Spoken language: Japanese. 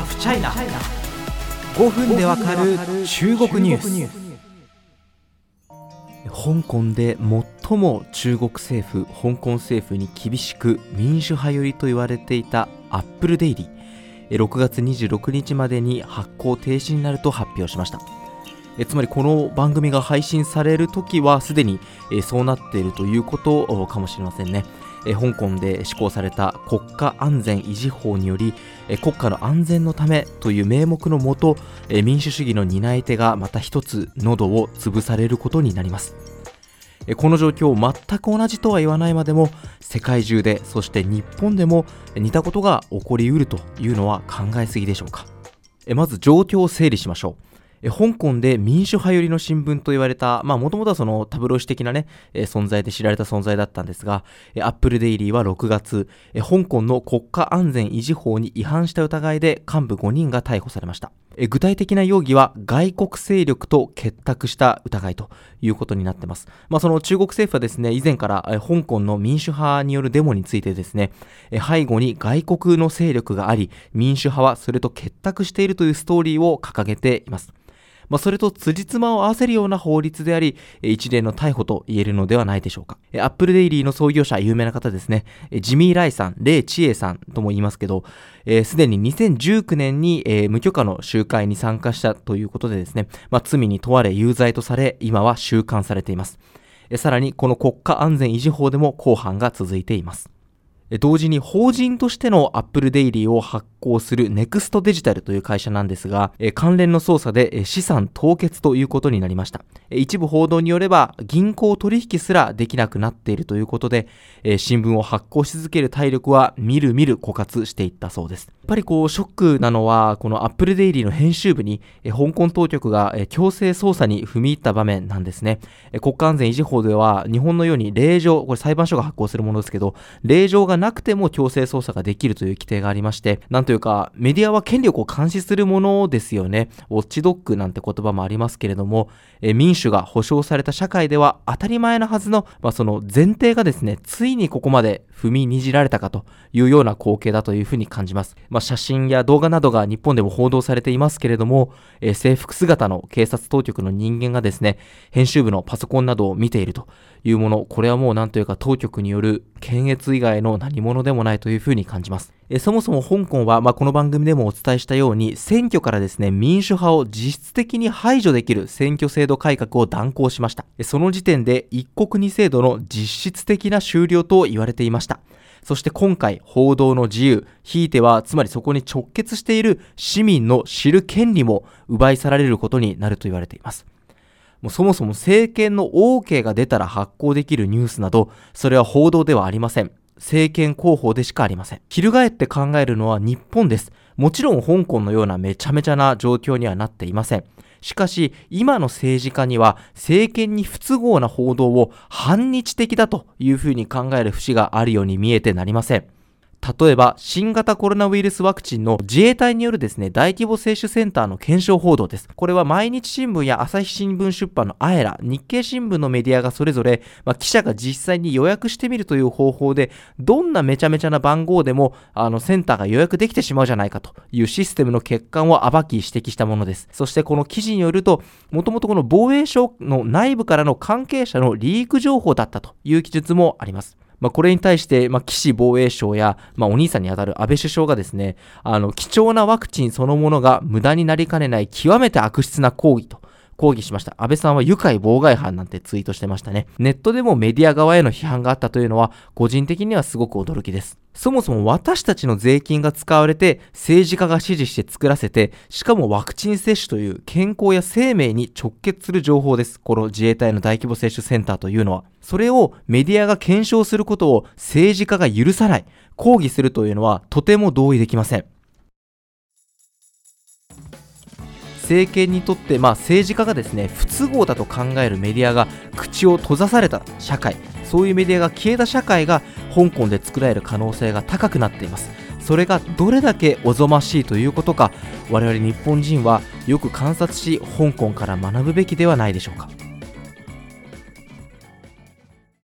ハフチャイナ5分でわかる中国ニュース。香港で最も中国政府香港政府に厳しく民主派寄りと言われていたアップルデイリー6月26日までに発行停止になると発表しました。つまりこの番組が配信される時はすでにそうなっているということかもしれませんねえ香港で施行された国家安全維持法によりえ国家の安全のためという名目のもと民主主義の担い手がまた一つ喉を潰されることになります。この状況全く同じとは言わないまでも世界中でそして日本でも似たことが起こりうるというのは考えすぎでしょうか。まず状況を整理しましょう。香港で民主派寄りの新聞と言われた、まあもともとはそのタブロイ的なね、存在で知られた存在だったんですが、アップルデイリーは6月、香港の国家安全維持法に違反した疑いで幹部5人が逮捕されました。具体的な容疑は外国勢力と結託した疑いということになっています。まあ、その中国政府はですね、以前から香港の民主派によるデモについてですね、背後に外国の勢力があり、民主派はそれと結託しているというストーリーを掲げています。まあ、それと辻褄を合わせるような法律であり、一連の逮捕と言えるのではないでしょうか。アップルデイリーの創業者、有名な方ですね。ジミー・ライさん、レイ・チエさんとも言いますけど、す、で、に2019年に、えー、無許可の集会に参加したということでですね、まあ、罪に問われ有罪とされ、今は収監されています。さらに、この国家安全維持法でも公判が続いています。同時に法人としてのアップルデイリーを発行するネクストデジタルという会社なんですが、関連の捜査で資産凍結ということになりました。一部報道によれば銀行取引すらできなくなっているということで、新聞を発行し続ける体力はみるみる枯渇していったそうです。やっぱりこうショックなのは、このアップルデイリーの編集部に香港当局が強制捜査に踏み入った場面なんですね。国家安全維持法では日本のように令状、これ裁判所が発行するものですけど、令状がなくても強制捜査ができるという規定がありまして、なんというか、メディアは権力を監視するものですよね。ウォッチドッグなんて言葉もありますけれども、え民主が保障された社会では当たり前なはずの、まあ、その前提がですね、ついにここまで踏みにじられたかというような光景だというふうに感じます。まあ、写真や動画などが日本でも報道されていますけれども、え制服姿の警察当局の人間がですね、編集部のパソコンなどを見ているというもの、これはもうなんというか当局による検閲以外の何者でもないというふうに感じます。えそもそも香港は、まあ、この番組でもお伝えしたように、選挙からですね、民主派を実質的に排除できる選挙制度改革を断行しました。その時点で一国二制度の実質的な終了と言われていました。そして今回、報道の自由、ひいては、つまりそこに直結している市民の知る権利も奪い去られることになると言われています。もうそもそも政権の OK が出たら発行できるニュースなど、それは報道ではありません。政権候補でしかありません。翻って考えるのは日本です。もちろん香港のようなめちゃめちゃな状況にはなっていません。しかし、今の政治家には政権に不都合な報道を反日的だというふうに考える節があるように見えてなりません。例えば、新型コロナウイルスワクチンの自衛隊によるですね、大規模接種センターの検証報道です。これは毎日新聞や朝日新聞出版のアエラ、日経新聞のメディアがそれぞれ、まあ、記者が実際に予約してみるという方法で、どんなめちゃめちゃな番号でも、あの、センターが予約できてしまうじゃないかというシステムの欠陥を暴き指摘したものです。そしてこの記事によると、もともとこの防衛省の内部からの関係者のリーク情報だったという記述もあります。まあ、これに対して、まあ、岸防衛省や、まあ、お兄さんにあたる安倍首相がですね、あの、貴重なワクチンそのものが無駄になりかねない極めて悪質な行為と、抗議しました。安倍さんは愉快妨害犯なんてツイートしてましたね。ネットでもメディア側への批判があったというのは、個人的にはすごく驚きです。そもそも私たちの税金が使われて政治家が指示して作らせて、しかもワクチン接種という健康や生命に直結する情報です。この自衛隊の大規模接種センターというのは。それをメディアが検証することを政治家が許さない、抗議するというのはとても同意できません。政権にとって、まあ、政治家がですね不都合だと考えるメディアが口を閉ざされた社会。そういうメディアが消えた社会が香港で作られる可能性が高くなっています。それがどれだけおぞましいということか我々日本人はよく観察し香港から学ぶべきではないでしょうか。